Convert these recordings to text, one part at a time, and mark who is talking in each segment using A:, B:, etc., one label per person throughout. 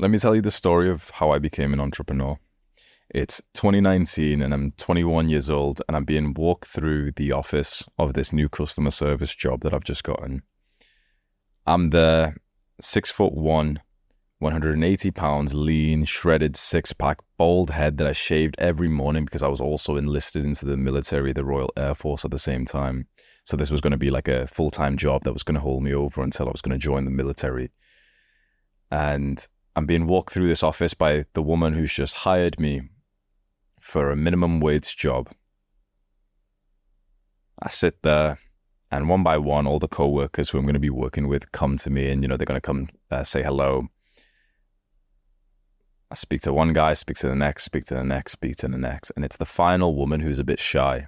A: Let me tell you the story of how I became an entrepreneur. It's 2019 and I'm 21 years old and I'm being walked through the office of this new customer service job that I've just gotten. I'm the six foot one, 180 pounds, lean, shredded, six pack, bald head that I shaved every morning because I was also enlisted into the military, the Royal Air Force at the same time. So this was going to be like a full time job that was going to hold me over until I was going to join the military. And I'm being walked through this office by the woman who's just hired me for a minimum wage job. I sit there, and one by one, all the co-workers who I'm going to be working with come to me, and you know they're going to come uh, say hello. I speak to one guy, speak to the next, speak to the next, speak to the next, and it's the final woman who's a bit shy.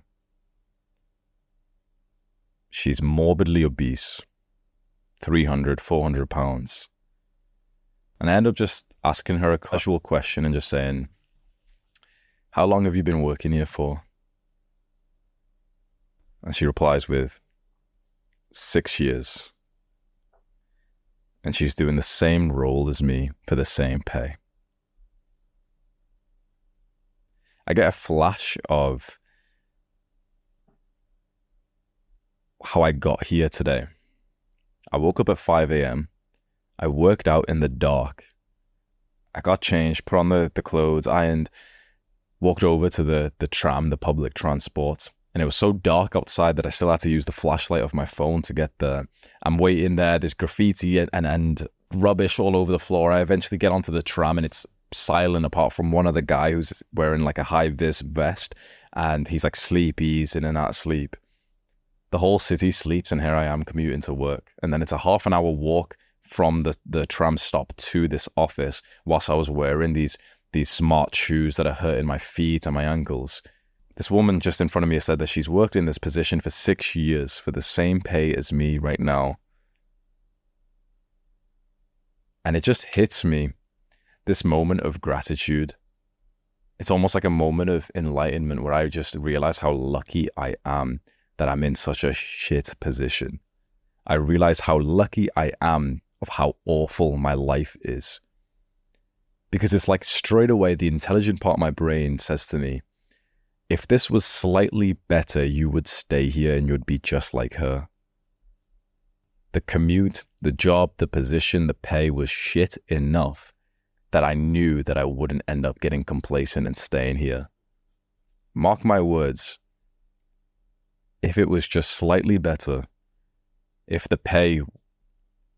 A: She's morbidly obese, 300, 400 pounds. And I end up just asking her a casual question and just saying, How long have you been working here for? And she replies with, Six years. And she's doing the same role as me for the same pay. I get a flash of how I got here today. I woke up at 5 a.m. I worked out in the dark. I got changed, put on the, the clothes, ironed, walked over to the, the tram, the public transport. And it was so dark outside that I still had to use the flashlight of my phone to get there. I'm waiting there, there's graffiti and, and, and rubbish all over the floor. I eventually get onto the tram and it's silent apart from one other guy who's wearing like a high vis vest and he's like sleepy, he's in and out of sleep. The whole city sleeps and here I am commuting to work. And then it's a half an hour walk from the, the tram stop to this office whilst I was wearing these these smart shoes that are hurting my feet and my ankles. This woman just in front of me said that she's worked in this position for six years for the same pay as me right now. And it just hits me this moment of gratitude. It's almost like a moment of enlightenment where I just realize how lucky I am that I'm in such a shit position. I realize how lucky I am of how awful my life is. Because it's like straight away, the intelligent part of my brain says to me, if this was slightly better, you would stay here and you'd be just like her. The commute, the job, the position, the pay was shit enough that I knew that I wouldn't end up getting complacent and staying here. Mark my words, if it was just slightly better, if the pay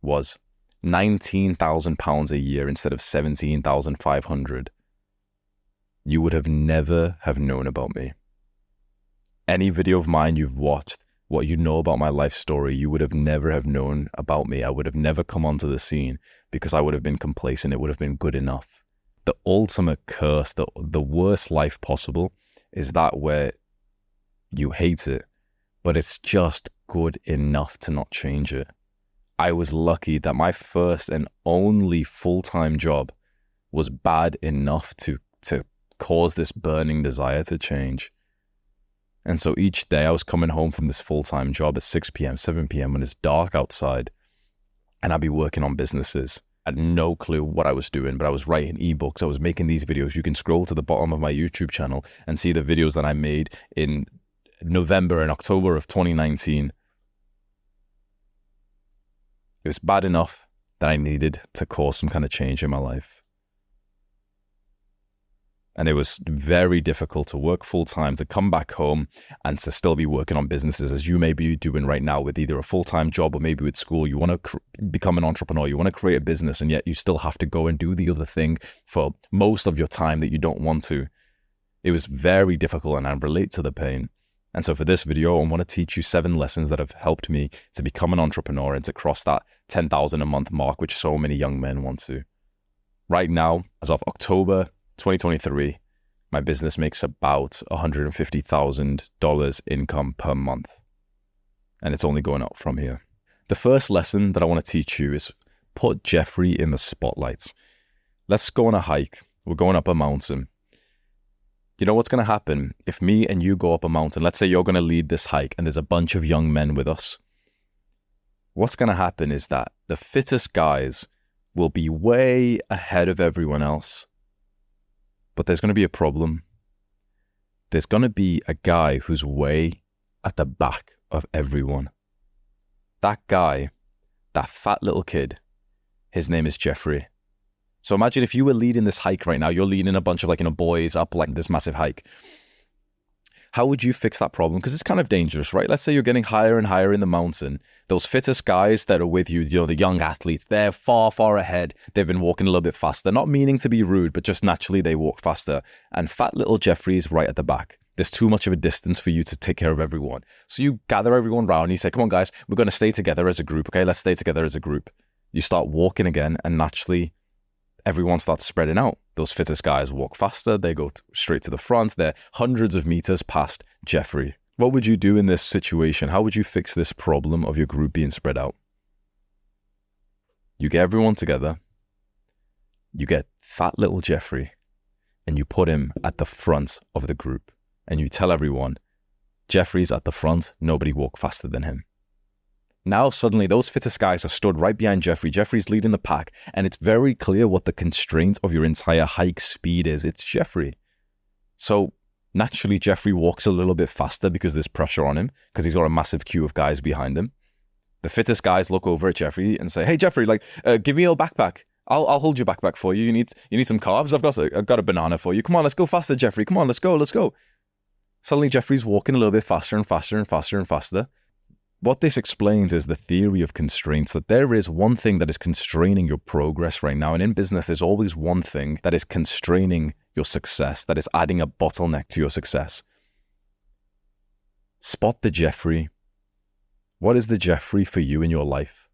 A: was £19,000 a year instead of 17,500, you would have never have known about me. Any video of mine you've watched, what you know about my life story, you would have never have known about me. I would have never come onto the scene because I would have been complacent. It would have been good enough. The ultimate curse, the, the worst life possible, is that where you hate it, but it's just good enough to not change it. I was lucky that my first and only full time job was bad enough to, to cause this burning desire to change. And so each day I was coming home from this full time job at 6 p.m., 7 p.m. when it's dark outside, and I'd be working on businesses. I had no clue what I was doing, but I was writing ebooks. I was making these videos. You can scroll to the bottom of my YouTube channel and see the videos that I made in November and October of 2019. It was bad enough that I needed to cause some kind of change in my life. And it was very difficult to work full time, to come back home and to still be working on businesses as you may be doing right now with either a full time job or maybe with school. You want to cr- become an entrepreneur, you want to create a business, and yet you still have to go and do the other thing for most of your time that you don't want to. It was very difficult, and I relate to the pain. And so for this video, I want to teach you seven lessons that have helped me to become an entrepreneur and to cross that 10,000 a month mark, which so many young men want to. Right now, as of October 2023, my business makes about $150,000 income per month. And it's only going up from here. The first lesson that I want to teach you is put Jeffrey in the spotlight. Let's go on a hike. We're going up a mountain you know what's going to happen if me and you go up a mountain? Let's say you're going to lead this hike and there's a bunch of young men with us. What's going to happen is that the fittest guys will be way ahead of everyone else. But there's going to be a problem. There's going to be a guy who's way at the back of everyone. That guy, that fat little kid, his name is Jeffrey. So imagine if you were leading this hike right now, you're leading a bunch of like, you know, boys up like this massive hike. How would you fix that problem? Because it's kind of dangerous, right? Let's say you're getting higher and higher in the mountain. Those fittest guys that are with you, you know, the young athletes, they're far, far ahead. They've been walking a little bit faster, not meaning to be rude, but just naturally they walk faster. And fat little Jeffrey's right at the back there's too much of a distance for you to take care of everyone. So you gather everyone around. You say, "Come on, guys, we're going to stay together as a group. Okay, let's stay together as a group." You start walking again, and naturally, everyone starts spreading out. Those fittest guys walk faster, they go t- straight to the front, they're hundreds of meters past Jeffrey. What would you do in this situation? How would you fix this problem of your group being spread out? You get everyone together, you get fat little Jeffrey, and you put him at the front of the group, and you tell everyone, Jeffrey's at the front, nobody walk faster than him. Now, suddenly, those fittest guys are stood right behind Jeffrey. Jeffrey's leading the pack, and it's very clear what the constraint of your entire hike speed is. It's Jeffrey. So, naturally, Jeffrey walks a little bit faster because there's pressure on him, because he's got a massive queue of guys behind him. The fittest guys look over at Jeffrey and say, "Hey, Jeffrey, like, uh, give me your backpack. I'll I'll hold your backpack for you. You need you need some carbs. I've got a, I've got a banana for you. Come on, let's go faster, Jeffrey. Come on, let's go, let's go." Suddenly, Jeffrey's walking a little bit faster and faster and faster and faster. What this explains is the theory of constraints that there is one thing that is constraining your progress right now. And in business, there's always one thing that is constraining your success, that is adding a bottleneck to your success. Spot the Jeffrey. What is the Jeffrey for you in your life?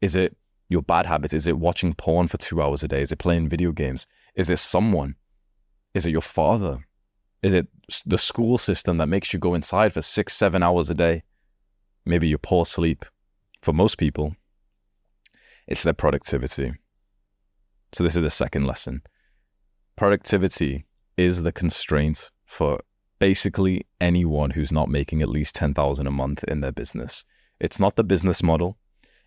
A: Is it your bad habits? Is it watching porn for two hours a day? Is it playing video games? Is it someone? Is it your father? Is it the school system that makes you go inside for six, seven hours a day? Maybe your poor sleep, for most people, it's their productivity. So, this is the second lesson. Productivity is the constraint for basically anyone who's not making at least 10,000 a month in their business. It's not the business model,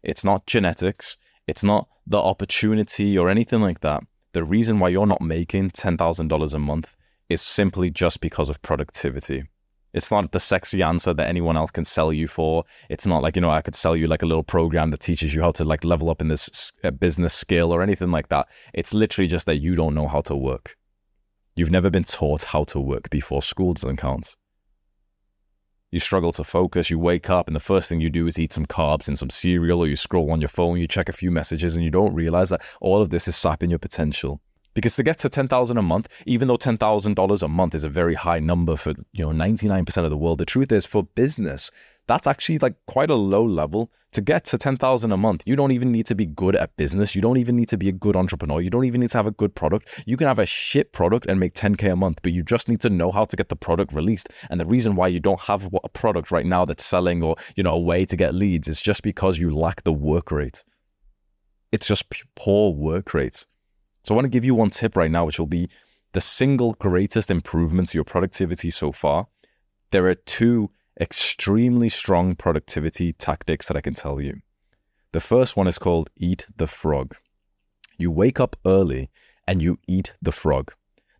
A: it's not genetics, it's not the opportunity or anything like that. The reason why you're not making $10,000 a month is simply just because of productivity. It's not the sexy answer that anyone else can sell you for. It's not like, you know, I could sell you like a little program that teaches you how to like level up in this uh, business skill or anything like that. It's literally just that you don't know how to work. You've never been taught how to work before school doesn't count. You struggle to focus, you wake up, and the first thing you do is eat some carbs and some cereal, or you scroll on your phone, you check a few messages, and you don't realize that all of this is sapping your potential. Because to get to 10,000 a month, even though $10,000 a month is a very high number for, you know, 99% of the world, the truth is for business, that's actually like quite a low level to get to 10,000 a month, you don't even need to be good at business. You don't even need to be a good entrepreneur. You don't even need to have a good product. You can have a shit product and make 10K a month, but you just need to know how to get the product released. And the reason why you don't have a product right now that's selling or, you know, a way to get leads is just because you lack the work rate. It's just poor work rate. So I want to give you one tip right now, which will be the single greatest improvement to your productivity so far. There are two extremely strong productivity tactics that I can tell you. The first one is called eat the frog. You wake up early and you eat the frog.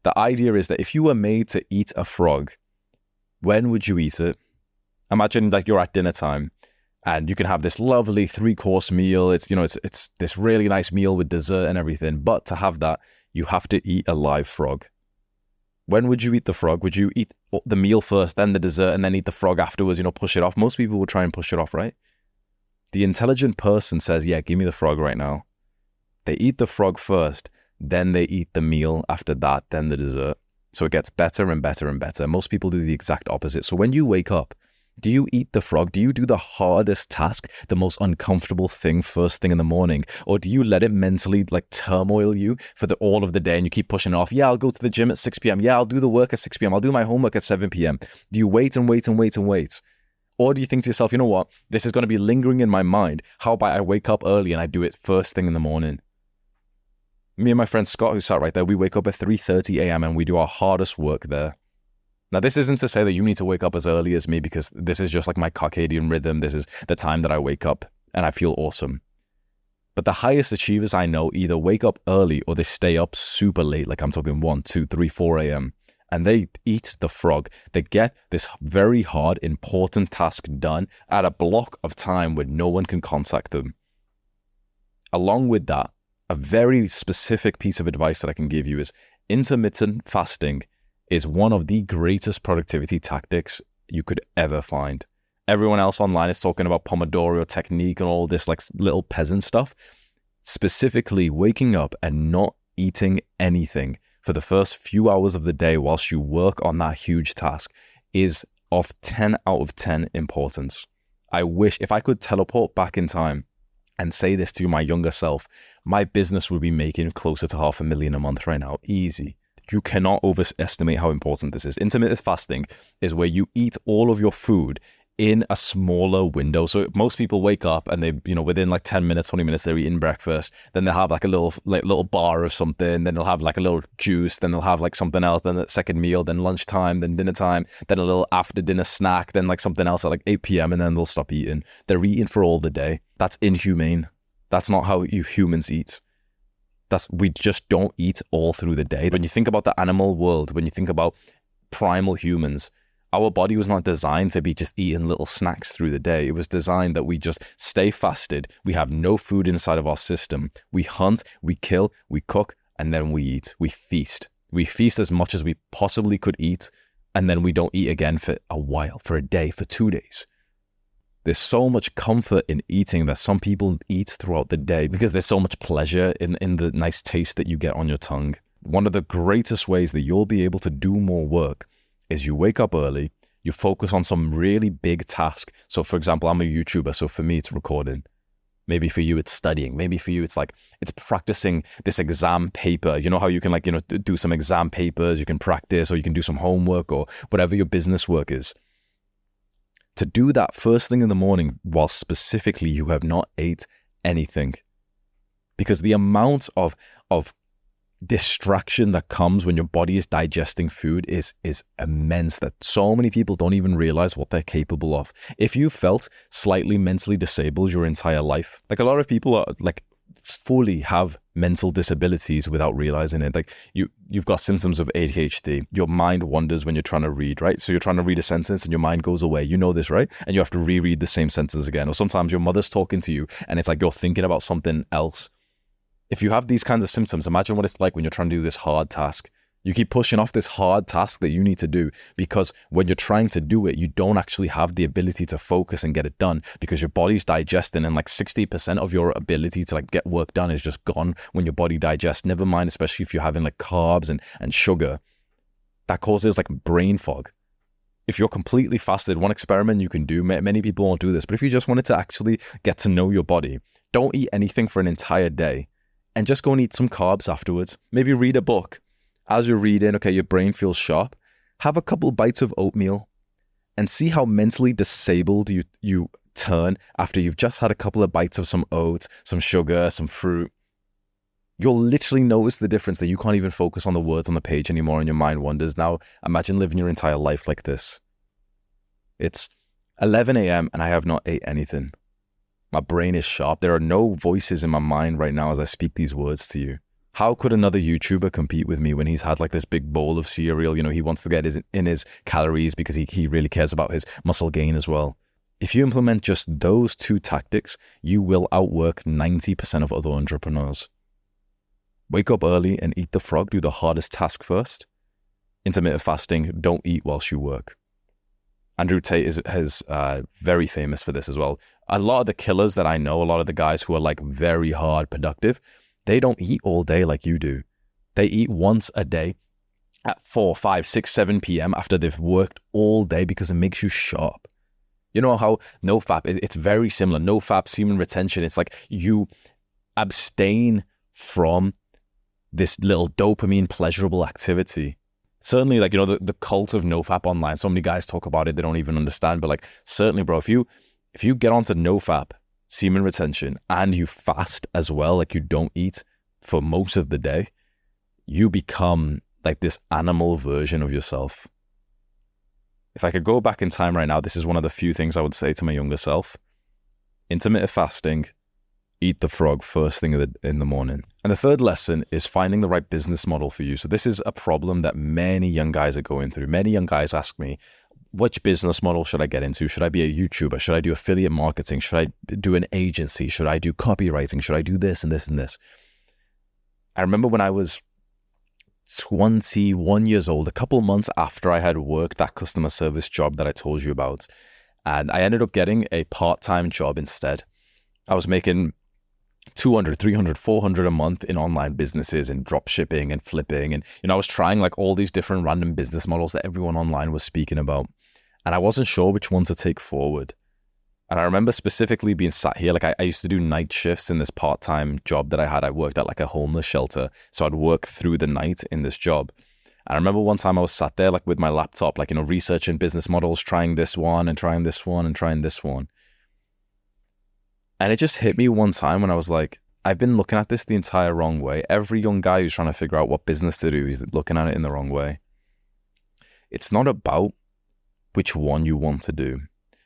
A: The idea is that if you were made to eat a frog, when would you eat it? Imagine like you're at dinner time and you can have this lovely three course meal. It's you know it's it's this really nice meal with dessert and everything. But to have that, you have to eat a live frog. When would you eat the frog? Would you eat the meal first, then the dessert, and then eat the frog afterwards? You know, push it off. Most people will try and push it off, right? The intelligent person says, "Yeah, give me the frog right now." They eat the frog first, then they eat the meal after that, then the dessert. So it gets better and better and better. Most people do the exact opposite. So when you wake up, do you eat the frog? Do you do the hardest task, the most uncomfortable thing first thing in the morning? Or do you let it mentally like turmoil you for the all of the day and you keep pushing off? Yeah, I'll go to the gym at 6 p.m. Yeah, I'll do the work at 6 p.m. I'll do my homework at 7 p.m. Do you wait and wait and wait and wait? Or do you think to yourself, you know what? This is going to be lingering in my mind. How about I wake up early and I do it first thing in the morning? Me and my friend Scott, who sat right there, we wake up at 3:30 a.m. and we do our hardest work there. Now, this isn't to say that you need to wake up as early as me because this is just like my circadian rhythm. This is the time that I wake up and I feel awesome. But the highest achievers I know either wake up early or they stay up super late, like I'm talking 1, 2, 3, 4 a.m., and they eat the frog. They get this very hard, important task done at a block of time where no one can contact them. Along with that, a very specific piece of advice that I can give you is intermittent fasting is one of the greatest productivity tactics you could ever find. Everyone else online is talking about Pomodoro technique and all this like little peasant stuff. Specifically, waking up and not eating anything for the first few hours of the day whilst you work on that huge task is of 10 out of 10 importance. I wish if I could teleport back in time and say this to my younger self, my business would be making closer to half a million a month right now. Easy you cannot overestimate how important this is. Intermittent fasting is where you eat all of your food in a smaller window. So most people wake up and they, you know, within like 10 minutes, 20 minutes, they're eating breakfast. Then they'll have like a little like little bar of something. Then they'll have like a little juice. Then they'll have like something else. Then the second meal, then lunchtime, then dinner time, then a little after dinner snack, then like something else at like 8 p.m. and then they'll stop eating. They're eating for all the day. That's inhumane. That's not how you humans eat. That's we just don't eat all through the day. When you think about the animal world, when you think about primal humans, our body was not designed to be just eating little snacks through the day. It was designed that we just stay fasted. We have no food inside of our system. We hunt, we kill, we cook, and then we eat. We feast. We feast as much as we possibly could eat, and then we don't eat again for a while, for a day, for two days. There's so much comfort in eating that some people eat throughout the day because there's so much pleasure in, in the nice taste that you get on your tongue. One of the greatest ways that you'll be able to do more work is you wake up early, you focus on some really big task. So, for example, I'm a YouTuber, so for me, it's recording. Maybe for you, it's studying. Maybe for you, it's like it's practicing this exam paper. You know how you can like you know do some exam papers, you can practice, or you can do some homework, or whatever your business work is to do that first thing in the morning while specifically you have not ate anything. Because the amount of of distraction that comes when your body is digesting food is is immense that so many people don't even realize what they're capable of. If you felt slightly mentally disabled your entire life like a lot of people are like fully have mental disabilities without realizing it. Like you, you've got symptoms of ADHD. Your mind wanders when you're trying to read, right? So you're trying to read a sentence and your mind goes away. You know this, right? And you have to reread the same sentence again. Or sometimes your mother's talking to you and it's like you're thinking about something else. If you have these kinds of symptoms, imagine what it's like when you're trying to do this hard task. You keep pushing off this hard task that you need to do because when you're trying to do it, you don't actually have the ability to focus and get it done because your body's digesting and like 60% of your ability to like get work done is just gone when your body digests. Never mind, especially if you're having like carbs and, and sugar. That causes like brain fog. if you're completely fasted, one experiment you can do, many people won't do this, but if you just wanted to actually get to know your body, don't eat anything for an entire day and just go and eat some carbs afterwards. Maybe read a book. As you're reading, okay, your brain feels sharp. Have a couple bites of oatmeal and see how mentally disabled you, you turn after you've just had a couple of bites of some oats, some sugar, some fruit. You'll literally notice the difference that you can't even focus on the words on the page anymore and your mind wanders. Now, imagine living your entire life like this. It's 11 a.m. and I have not ate anything. My brain is sharp. There are no voices in my mind right now as I speak these words to you. How could another YouTuber compete with me when he's had like this big bowl of cereal? You know, he wants to get his, in his calories because he, he really cares about his muscle gain as well. If you implement just those two tactics, you will outwork 90% of other entrepreneurs. Wake up early and eat the frog, do the hardest task first. Intermittent fasting, don't eat whilst you work. Andrew Tate is has uh, very famous for this as well. A lot of the killers that I know, a lot of the guys who are like very hard productive, they don't eat all day like you do. They eat once a day at 4, 5, 6, 7 p.m. after they've worked all day because it makes you sharp. You know how NoFap, it's very similar. NoFap, semen retention, it's like you abstain from this little dopamine pleasurable activity. Certainly, like, you know, the, the cult of NoFap online, so many guys talk about it, they don't even understand. But like, certainly, bro, if you if you get onto NoFap, semen retention, and you fast as well, like you don't eat for most of the day, you become like this animal version of yourself. If I could go back in time right now, this is one of the few things I would say to my younger self. Intermittent fasting, eat the frog first thing in the, in the morning. And the third lesson is finding the right business model for you. So this is a problem that many young guys are going through. Many young guys ask me, which business model should I get into? Should I be a YouTuber? Should I do affiliate marketing? Should I do an agency? Should I do copywriting? Should I do this and this and this? I remember when I was 21 years old, a couple months after I had worked that customer service job that I told you about, and I ended up getting a part time job instead. I was making 200 300 400 a month in online businesses and drop shipping and flipping and you know i was trying like all these different random business models that everyone online was speaking about and i wasn't sure which one to take forward and i remember specifically being sat here like i, I used to do night shifts in this part-time job that i had i worked at like a homeless shelter so i'd work through the night in this job And I remember one time I was sat there like with my laptop, like, you know, researching business models, trying this one and trying this one and trying this one. And it just hit me one time when I was like, I've been looking at this the entire wrong way. Every young guy who's trying to figure out what business to do is looking at it in the wrong way. It's not about which one you want to do.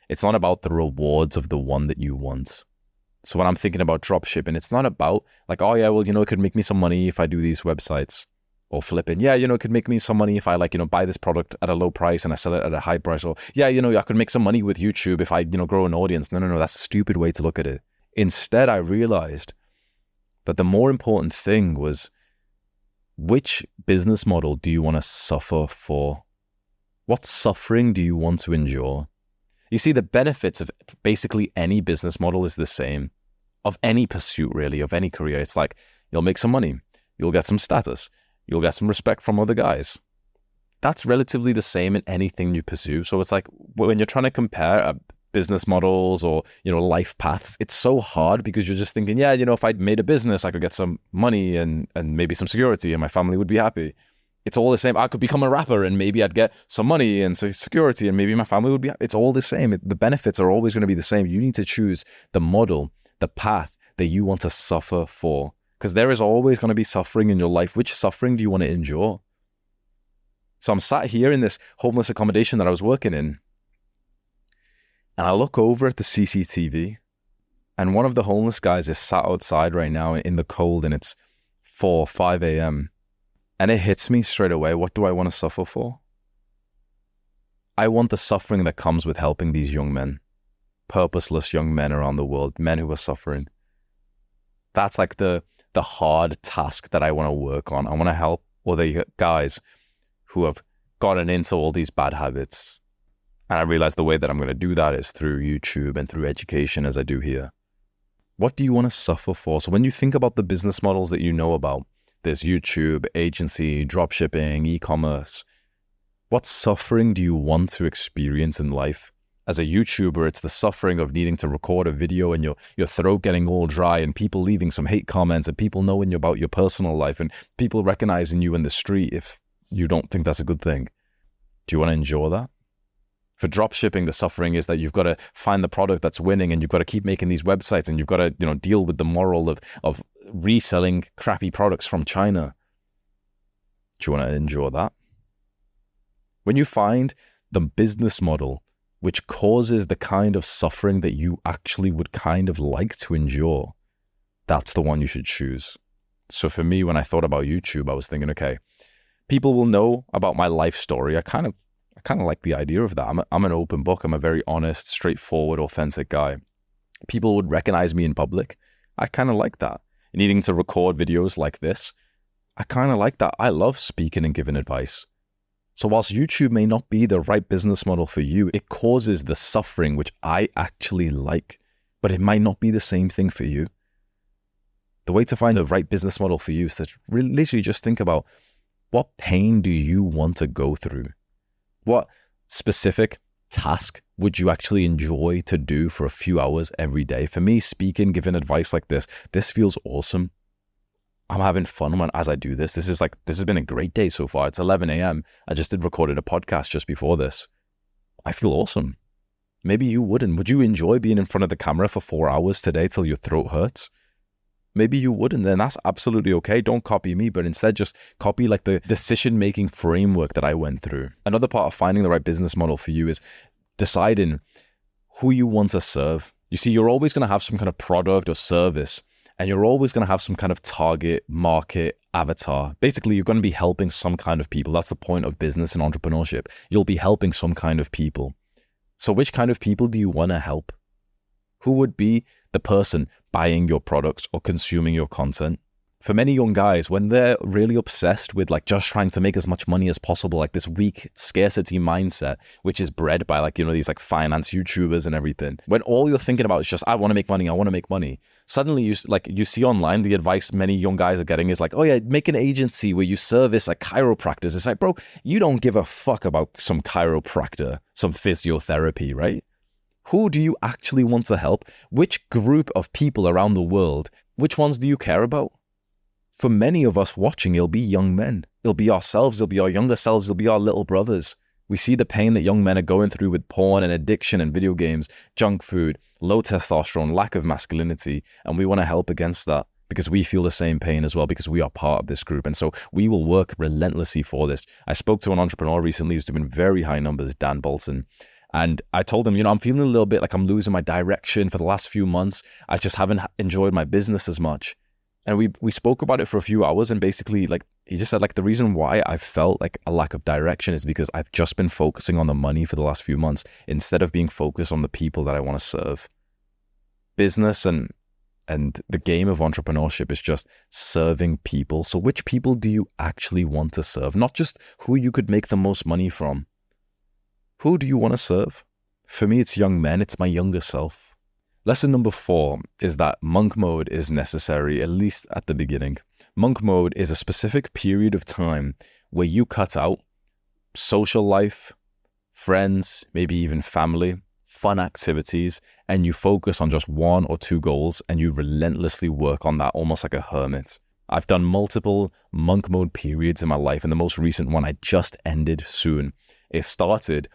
A: It's not about the rewards of the one that you want. So when I'm thinking about dropshipping, it's not about like, oh yeah, well, you know, it could make me some money if I do these websites or flipping. Yeah, you know, it could make me some money if I like, you know, buy this product at a low price and I sell it at a high price. Or yeah, you know, I could make some money with YouTube if I, you know, grow an audience. No, no, no, that's a stupid way to look at it. Instead, I realized that the more important thing was which business model do you want to suffer for? What suffering do you want to endure? You see, the benefits of basically any business model is the same, of any pursuit, really, of any career. It's like you'll make some money, you'll get some status, you'll get some respect from other guys. That's relatively the same in anything you pursue. So it's like when you're trying to compare a business models or you know life paths it's so hard because you're just thinking yeah you know if i'd made a business i could get some money and and maybe some security and my family would be happy it's all the same. I could become a rapper and maybe i'd get some money and security and maybe my family would be it's all the same. The benefits are always going to be the same. You need to choose the model the path that you want to suffer for because there is always going to be suffering in your life. Which suffering do you want to endure? So i'm sat here in this homeless accommodation that i was working in and I look over at the CCTV, and one of the homeless guys is sat outside right now in the cold, and it's 4, 5 a.m. And it hits me straight away. What do I want to suffer for? I want the suffering that comes with helping these young men, purposeless young men around the world, men who are suffering. That's like the the hard task that I want to work on. I want to help other guys who have gotten into all these bad habits, and I realize the way that I'm going to do that is through YouTube and through education as I do here. What do you want to suffer for? So when you think about the business models that you know about, there's YouTube, agency, dropshipping, e-commerce. What suffering do you want to experience in life? As a YouTuber, it's the suffering of needing to record a video and your, your throat getting all dry and people leaving some hate comments and people knowing about your personal life and people recognizing you in the street if you don't think that's a good thing. Do you want to endure that? For dropshipping, the suffering is that you've got to find the product that's winning and you've got to keep making these websites and you've got to, you know, deal with the moral of, of reselling crappy products from China. Do you want to endure that? When you find the business model which causes the kind of suffering that you actually would kind of like to endure, that's the one you should choose. So for me, when I thought about YouTube, I was thinking, okay, people will know about my life story. I kind of, I kind of like the idea of that. I'm, a, I'm an open book. I'm a very honest, straightforward, authentic guy. People would recognize me in public. I kind of like that. Needing to record videos like this, I kind of like that. I love speaking and giving advice. So, whilst YouTube may not be the right business model for you, it causes the suffering which I actually like, but it might not be the same thing for you. The way to find the right business model for you is to really, literally just think about what pain do you want to go through? What specific task would you actually enjoy to do for a few hours every day? For me, speaking, giving advice like this, this feels awesome. I'm having fun when as I do this. This is like this has been a great day so far. It's 11 a.m. I just did recorded a podcast just before this. I feel awesome. Maybe you wouldn't. Would you enjoy being in front of the camera for four hours today till your throat hurts? Maybe you wouldn't. Then that's absolutely okay. Don't copy me, but instead just copy like the decision making framework that I went through. Another part of finding the right business model for you is deciding who you want to serve. You see, you're always going to have some kind of product or service and you're always going to have some kind of target market avatar. Basically, you're going to be helping some kind of people. That's the point of business and entrepreneurship. You'll be helping some kind of people. So, which kind of people do you want to help? Who would be the person buying your products or consuming your content? For many young guys, when they're really obsessed with like just trying to make as much money as possible, like this weak scarcity mindset, which is bred by like, you know, these like finance YouTubers and everything, when all you're thinking about is just, I want to make money, I want to make money, suddenly you like, you see online the advice many young guys are getting is like, oh yeah, make an agency where you service like chiropractors. It's like, bro, you don't give a fuck about some chiropractor, some physiotherapy, right? Who do you actually want to help? Which group of people around the world? Which ones do you care about? For many of us watching, it'll be young men. It'll be ourselves. It'll be our younger selves. It'll be our little brothers. We see the pain that young men are going through with porn and addiction and video games, junk food, low testosterone, lack of masculinity. And we want to help against that because we feel the same pain as well because we are part of this group. And so we will work relentlessly for this. I spoke to an entrepreneur recently who's doing very high numbers, Dan Bolton. And I told him, you know, I'm feeling a little bit like I'm losing my direction for the last few months. I just haven't enjoyed my business as much and we we spoke about it for a few hours and basically like he just said like the reason why I felt like a lack of direction is because I've just been focusing on the money for the last few months instead of being focused on the people that I want to serve. Business and and the game of entrepreneurship is just serving people. So which people do you actually want to serve? Not just who you could make the most money from. Who do you want to serve? For me it's young men, it's my younger self. Lesson number four is that monk mode is necessary, at least at the beginning. Monk mode is a specific period of time where you cut out social life, friends, maybe even family, fun activities, and you focus on just one or two goals and you relentlessly work on that almost like a hermit. I've done multiple monk mode periods in my life, and the most recent one I just ended soon. It started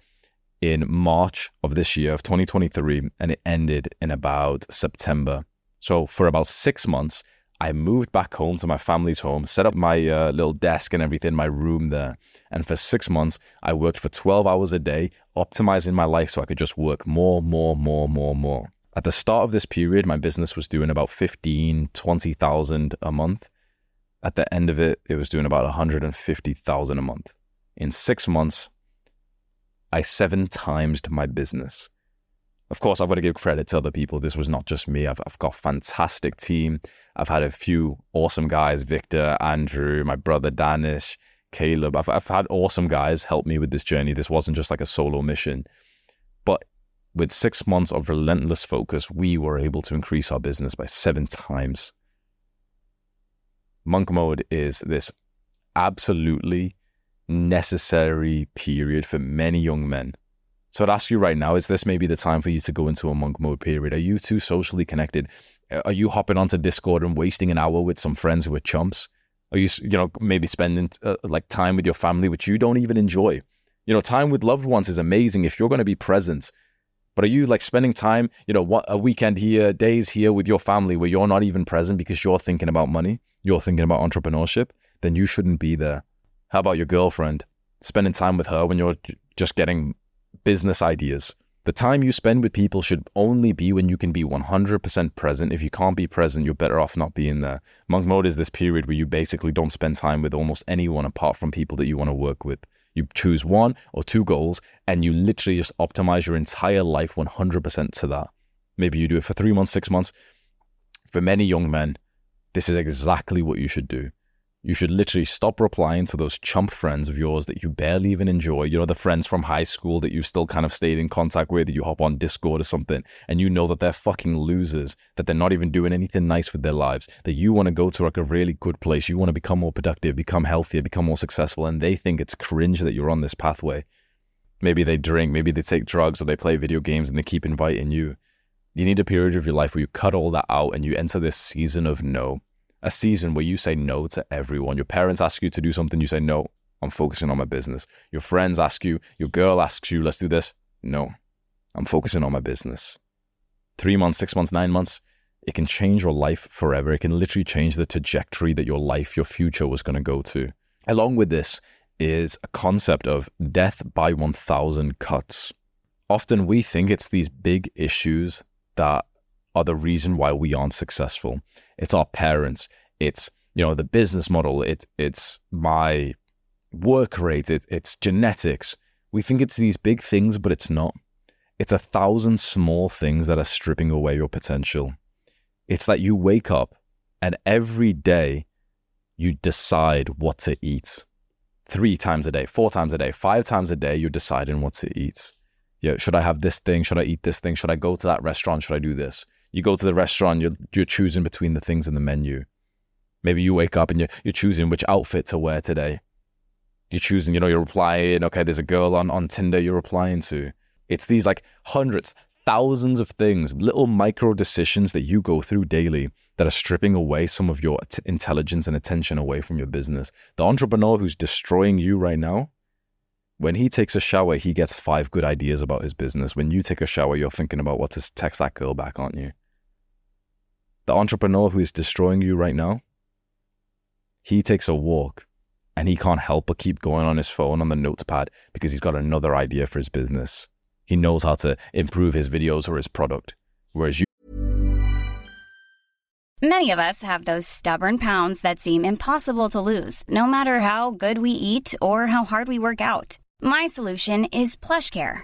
A: in March of this year, of 2023, and it ended in about September. So for about six months, I moved back home to my family's home, set up my uh, little desk and everything, my room there. And for six months, I worked for 12 hours a day, optimizing my life so I could just work more, more, more, more, more. At the start of this period, my business was doing about 15, 20,000 a month. At the end of it, it was doing about 150,000 a month. In six months, I seven times my business. Of course, I've got to give credit to other people. This was not just me. I've, I've got a fantastic team. I've had a few awesome guys Victor, Andrew, my brother Danish, Caleb. I've, I've had awesome guys help me with this journey. This wasn't just like a solo mission. But with six months of relentless focus, we were able to increase our business by seven times. Monk mode is this absolutely necessary period for many young men. So I'd ask you right now, is this maybe the time for you to go into a monk mode period? Are you too socially connected? Are you hopping onto Discord and wasting an hour with some friends who are chumps? Are you, you know, maybe spending uh, like time with your family, which you don't even enjoy? You know, time with loved ones is amazing if you're going to be present. But are you like spending time, you know, what a weekend here, days here with your family where you're not even present because you're thinking about money, you're thinking about entrepreneurship? Then you shouldn't be there. How about your girlfriend? Spending time with her when you're just getting business ideas. The time you spend with people should only be when you can be 100% present. If you can't be present, you're better off not being there. Monk mode is this period where you basically don't spend time with almost anyone apart from people that you want to work with. You choose one or two goals and you literally just optimize your entire life 100% to that. Maybe you do it for three months, six months. For many young men, this is exactly what you should do you should literally stop replying to those chump friends of yours that you barely even enjoy. You know, the friends from high school that you still kind of stayed in contact with, that you hop on Discord or something, and you know that they're fucking losers, that they're not even doing anything nice with their lives, that you want to go to like a really good place. You want to become more productive, become healthier, become more successful, and they think it's cringe that you're on this pathway. Maybe they drink, maybe they take drugs, or they play video games and they keep inviting you. You need a period of your life where you cut all that out and you enter this season of no a season where you say no to everyone. Your parents ask you to do something, you say no. I'm focusing on my business. Your friends ask you, your girl asks you, let's do this. No, I'm focusing on my business. Three months, six months, nine months, it can change your life forever. It can literally change the trajectory that your life, your future was going to go to. Along with this is a concept of death by 1,000 cuts. Often we think it's these big issues that are the reason why we aren't successful. It's our parents. It's you know the business model. It's it's my work rate. It, it's genetics. We think it's these big things, but it's not. It's a thousand small things that are stripping away your potential. It's that you wake up and every day you decide what to eat. Three times a day, four times a day, five times a day, you're deciding what to eat. Yeah, should I have this thing? Should I eat this thing? Should I go to that restaurant? Should I do this? You go to the restaurant, you're you're choosing between the things in the menu. Maybe you wake up and you're you're choosing which outfit to wear today. You're choosing, you know, you're replying, okay, there's a girl on, on Tinder you're replying to. It's these like hundreds, thousands of things, little micro decisions that you go through daily that are stripping away some of your t- intelligence and attention away from your business. The entrepreneur who's destroying you right now, when he takes a shower, he gets five good ideas about his business. When you take a shower, you're thinking about what to text that girl back, aren't you? The entrepreneur who is destroying you right now, he takes a walk and he can't help but keep going on his phone on the notepad because he's got another idea for his business. He knows how to improve his videos or his product. Whereas you.
B: Many of us have those stubborn pounds that seem impossible to lose, no matter how good we eat or how hard we work out. My solution is PlushCare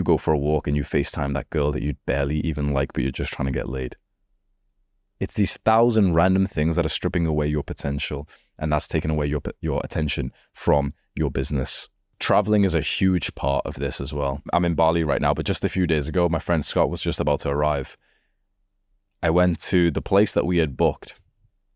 A: You go for a walk and you FaceTime that girl that you barely even like, but you're just trying to get laid. It's these thousand random things that are stripping away your potential, and that's taking away your your attention from your business. Traveling is a huge part of this as well. I'm in Bali right now, but just a few days ago, my friend Scott was just about to arrive. I went to the place that we had booked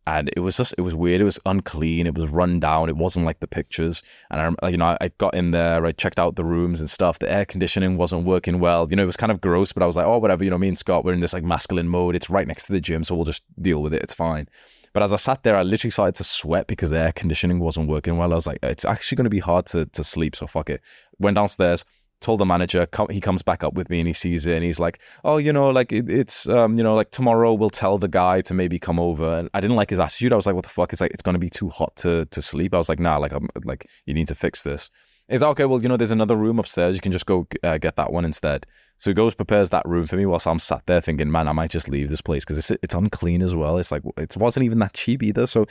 A: and it was just it was weird. It was unclean. It was run down. It wasn't like the pictures. And I, you know, I got in there. I checked out the rooms and stuff. The air conditioning wasn't working well. You know, it was kind of gross. But I was like, oh, whatever. You know, me and Scott, we're in this like masculine mode. It's right next to the gym, so we'll just deal with it. It's fine. But as I sat there, I literally started to sweat because the air conditioning wasn't working well. I was like, it's actually going to be hard to to sleep. So fuck it. Went downstairs, told the manager. Com- he comes back up with me and he sees it and he's like, "Oh, you know, like it, it's um, you know, like tomorrow we'll tell the guy to maybe come over." And I didn't like his attitude. I was like, "What the fuck?" It's like it's gonna be too hot to to sleep. I was like, "Nah, like I'm like you need to fix this." He's like, okay, well, you know, there's another room upstairs. You can just go uh, get that one instead. So he goes, prepares that room for me whilst I'm sat there thinking, man, I might just leave this place because it's, it's unclean as well. It's like, it wasn't even that cheap either. So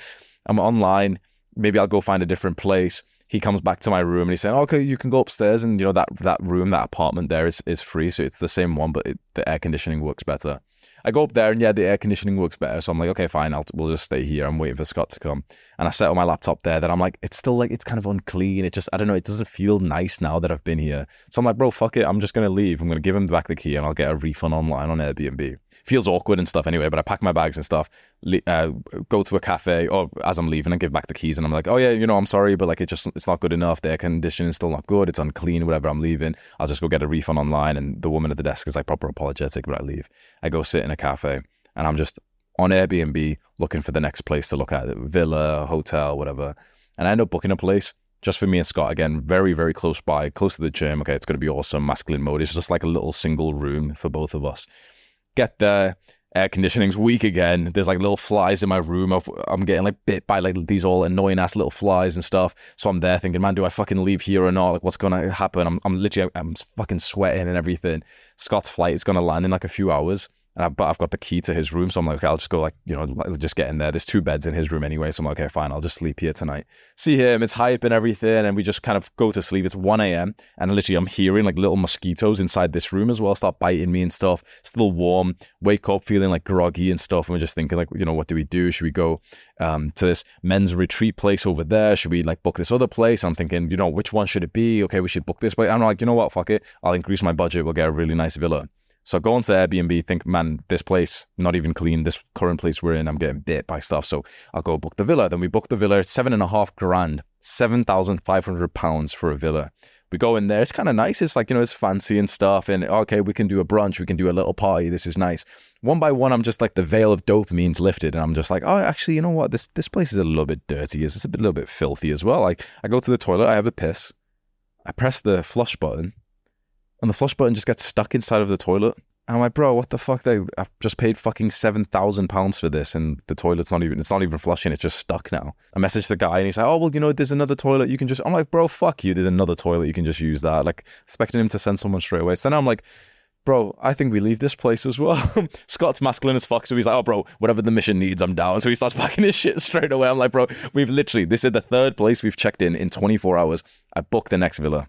A: I'm online. Maybe I'll go find a different place. He comes back to my room and he's saying, okay, you can go upstairs. And, you know, that, that room, that apartment there is, is free. So it's the same one, but it, the air conditioning works better. I go up there and yeah, the air conditioning works better. So I'm like, okay, fine, I'll we'll just stay here. I'm waiting for Scott to come. And I set up my laptop there. Then I'm like, it's still like it's kind of unclean. It just I don't know. It doesn't feel nice now that I've been here. So I'm like, bro, fuck it. I'm just gonna leave. I'm gonna give him back the key and I'll get a refund online on Airbnb feels awkward and stuff anyway. But I pack my bags and stuff, uh, go to a cafe, or as I'm leaving, and give back the keys, and I'm like, oh yeah, you know, I'm sorry, but like it just it's not good enough. The air conditioning's still not good. It's unclean. Whatever. I'm leaving. I'll just go get a refund online. And the woman at the desk is like proper apologetic, but I leave. I go sit in a cafe, and I'm just on Airbnb looking for the next place to look at, villa, hotel, whatever. And I end up booking a place just for me and Scott again, very, very close by, close to the gym. Okay, it's going to be awesome. Masculine mode. It's just like a little single room for both of us get the air conditioning's weak again. There's like little flies in my room. I'm getting like bit by like these all annoying ass little flies and stuff. So I'm there thinking, man, do I fucking leave here or not? Like, what's gonna happen? I'm, I'm literally, I'm fucking sweating and everything. Scott's flight is gonna land in like a few hours. I, but I've got the key to his room, so I'm like, okay, I'll just go like, you know, just get in there. There's two beds in his room anyway, so I'm like, okay, fine, I'll just sleep here tonight. See him, it's hype and everything, and we just kind of go to sleep. It's 1 a.m. and literally I'm hearing like little mosquitoes inside this room as well, start biting me and stuff. Still warm. Wake up feeling like groggy and stuff, and we're just thinking like, you know, what do we do? Should we go um, to this men's retreat place over there? Should we like book this other place? I'm thinking, you know, which one should it be? Okay, we should book this way. I'm like, you know what? Fuck it. I'll increase my budget. We'll get a really nice villa. So I go onto Airbnb, think, man, this place, not even clean. This current place we're in, I'm getting bit by stuff. So I'll go book the villa. Then we book the villa, it's seven and a half grand, 7,500 pounds for a villa. We go in there, it's kind of nice. It's like, you know, it's fancy and stuff. And okay, we can do a brunch, we can do a little party. This is nice. One by one, I'm just like the veil of dopamine's lifted. And I'm just like, oh, actually, you know what? This this place is a little bit dirty. It's a, bit, a little bit filthy as well. Like, I go to the toilet, I have a piss, I press the flush button and the flush button just gets stuck inside of the toilet. I'm like, bro, what the fuck? They, I've just paid fucking seven thousand pounds for this, and the toilet's not even—it's not even flushing. It's just stuck now. I messaged the guy, and he's like, oh well, you know, there's another toilet. You can just. I'm like, bro, fuck you. There's another toilet. You can just use that. Like, expecting him to send someone straight away. So then I'm like, bro, I think we leave this place as well. Scott's masculine as fuck, so he's like, oh, bro, whatever the mission needs, I'm down. So he starts packing his shit straight away. I'm like, bro, we've literally, this is the third place we've checked in in 24 hours. I booked the next villa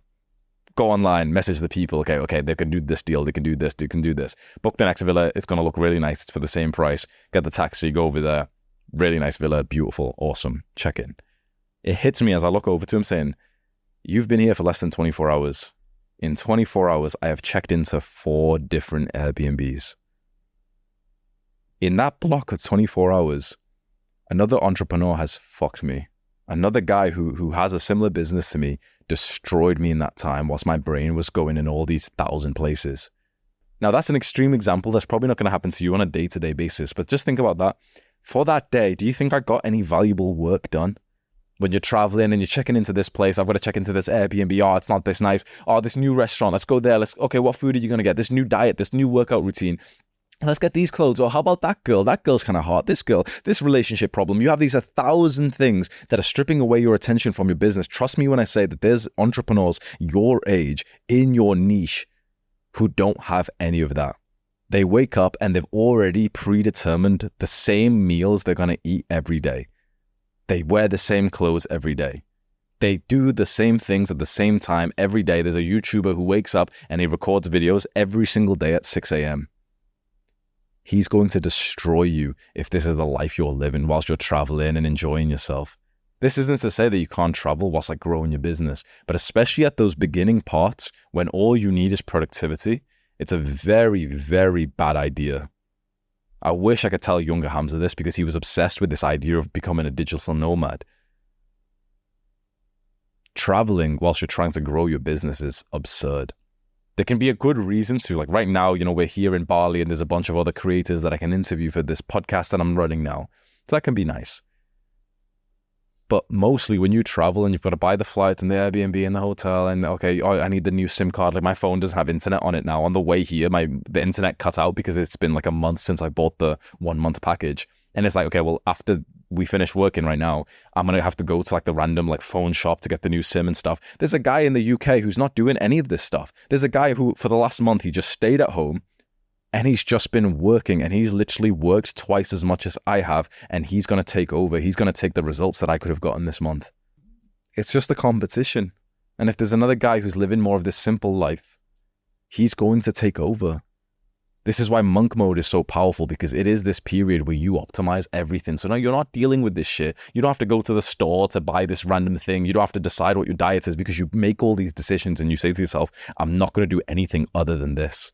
A: go online, message the people. Okay, okay, they can do this deal, they can do this, they can do this. Book the next villa. It's going to look really nice. It's for the same price. Get the taxi, go over there. Really nice villa, beautiful, awesome. Check in. It hits me as I look over to him saying, You've been here for less than 24 hours. In 24 hours, I have checked into four different Airbnbs. In that block of 24 hours, another entrepreneur has fucked me. Another guy who who has a similar business to me destroyed me in that time whilst my brain was going in all these thousand places. Now, that's an extreme example. That's probably not going to happen to you on a day to day basis, but just think about that. For that day, do you think I got any valuable work done? When you're traveling and you're checking into this place, I've got to check into this Airbnb. Oh, it's not this nice. Oh, this new restaurant. Let's go there. Let's, okay, what food are you going to get? This new diet, this new workout routine let's get these clothes or how about that girl? That girl's kind of hot. This girl this relationship problem you have these a thousand things that are stripping away your attention from your business. Trust me when i say that there's entrepreneurs your age in your niche who don't have any of that. They wake up and they've already predetermined the same meals they're going to eat every day. They wear the same clothes every day. They do the same things at the same time every day. There's a youtuber who wakes up and he records videos every single day at 6 a.m He's going to destroy you if this is the life you're living whilst you're traveling and enjoying yourself. This isn't to say that you can't travel whilst like growing your business, but especially at those beginning parts when all you need is productivity, it's a very, very bad idea. I wish I could tell younger Hamza this because he was obsessed with this idea of becoming a digital nomad. Traveling whilst you're trying to grow your business is absurd there can be a good reason to like right now you know we're here in bali and there's a bunch of other creators that i can interview for this podcast that i'm running now so that can be nice But mostly when you travel and you've got to buy the flight and the Airbnb and the hotel and okay, oh, I need the new SIM card. Like my phone doesn't have internet on it now. On the way here, my the internet cut out because it's been like a month since I bought the one month package. And it's like, okay, well, after we finish working right now, I'm gonna have to go to like the random like phone shop to get the new SIM and stuff. There's a guy in the UK who's not doing any of this stuff. There's a guy who for the last month he just stayed at home and he's just been working and he's literally worked twice as much as I have and he's going to take over. He's going to take the results that I could have gotten this month. It's just a competition. And if there's another guy who's living more of this simple life, he's going to take over. This is why monk mode is so powerful because it is this period where you optimize everything. So now you're not dealing with this shit. You don't have to go to the store to buy this random thing. You don't have to decide what your diet is because you make all these decisions and you say to yourself, I'm not going to do anything other than this.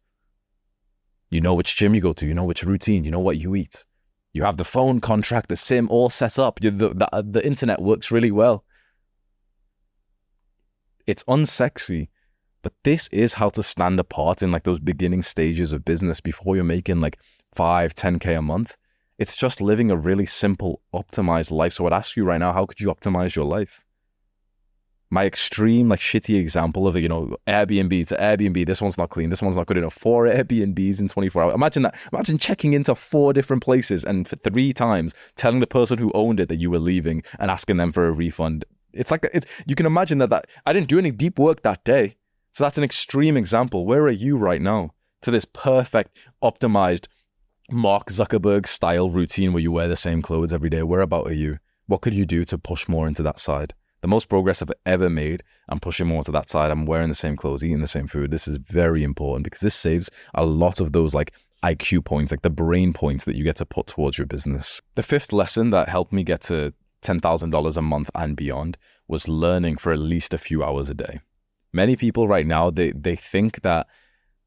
A: You know which gym you go to. You know which routine. You know what you eat. You have the phone contract, the SIM all set up. The, the, uh, the internet works really well. It's unsexy, but this is how to stand apart in like those beginning stages of business before you're making like 5, 10K a month. It's just living a really simple, optimized life. So I'd ask you right now, how could you optimize your life? my extreme like shitty example of it, you know, Airbnb to Airbnb. This one's not clean. This one's not good enough. Four Airbnbs in 24 hours. Imagine that. Imagine checking into four different places and for three times telling the person who owned it that you were leaving and asking them for a refund. It's like it's you can imagine that that I didn't do any deep work that day. So that's an extreme example. Where are you right now to this perfect optimized Mark Zuckerberg style routine where you wear the same clothes every day? Where about are you? What could you do to push more into that side? the most progress I've ever made. I'm pushing more to that side. I'm wearing the same clothes, eating the same food. This is very important because this saves a lot of those like IQ points, like the brain points that you get to put towards your business. The fifth lesson that helped me get to $10,000 a month and beyond was learning for at least a few hours a day. Many people right now, they, they think that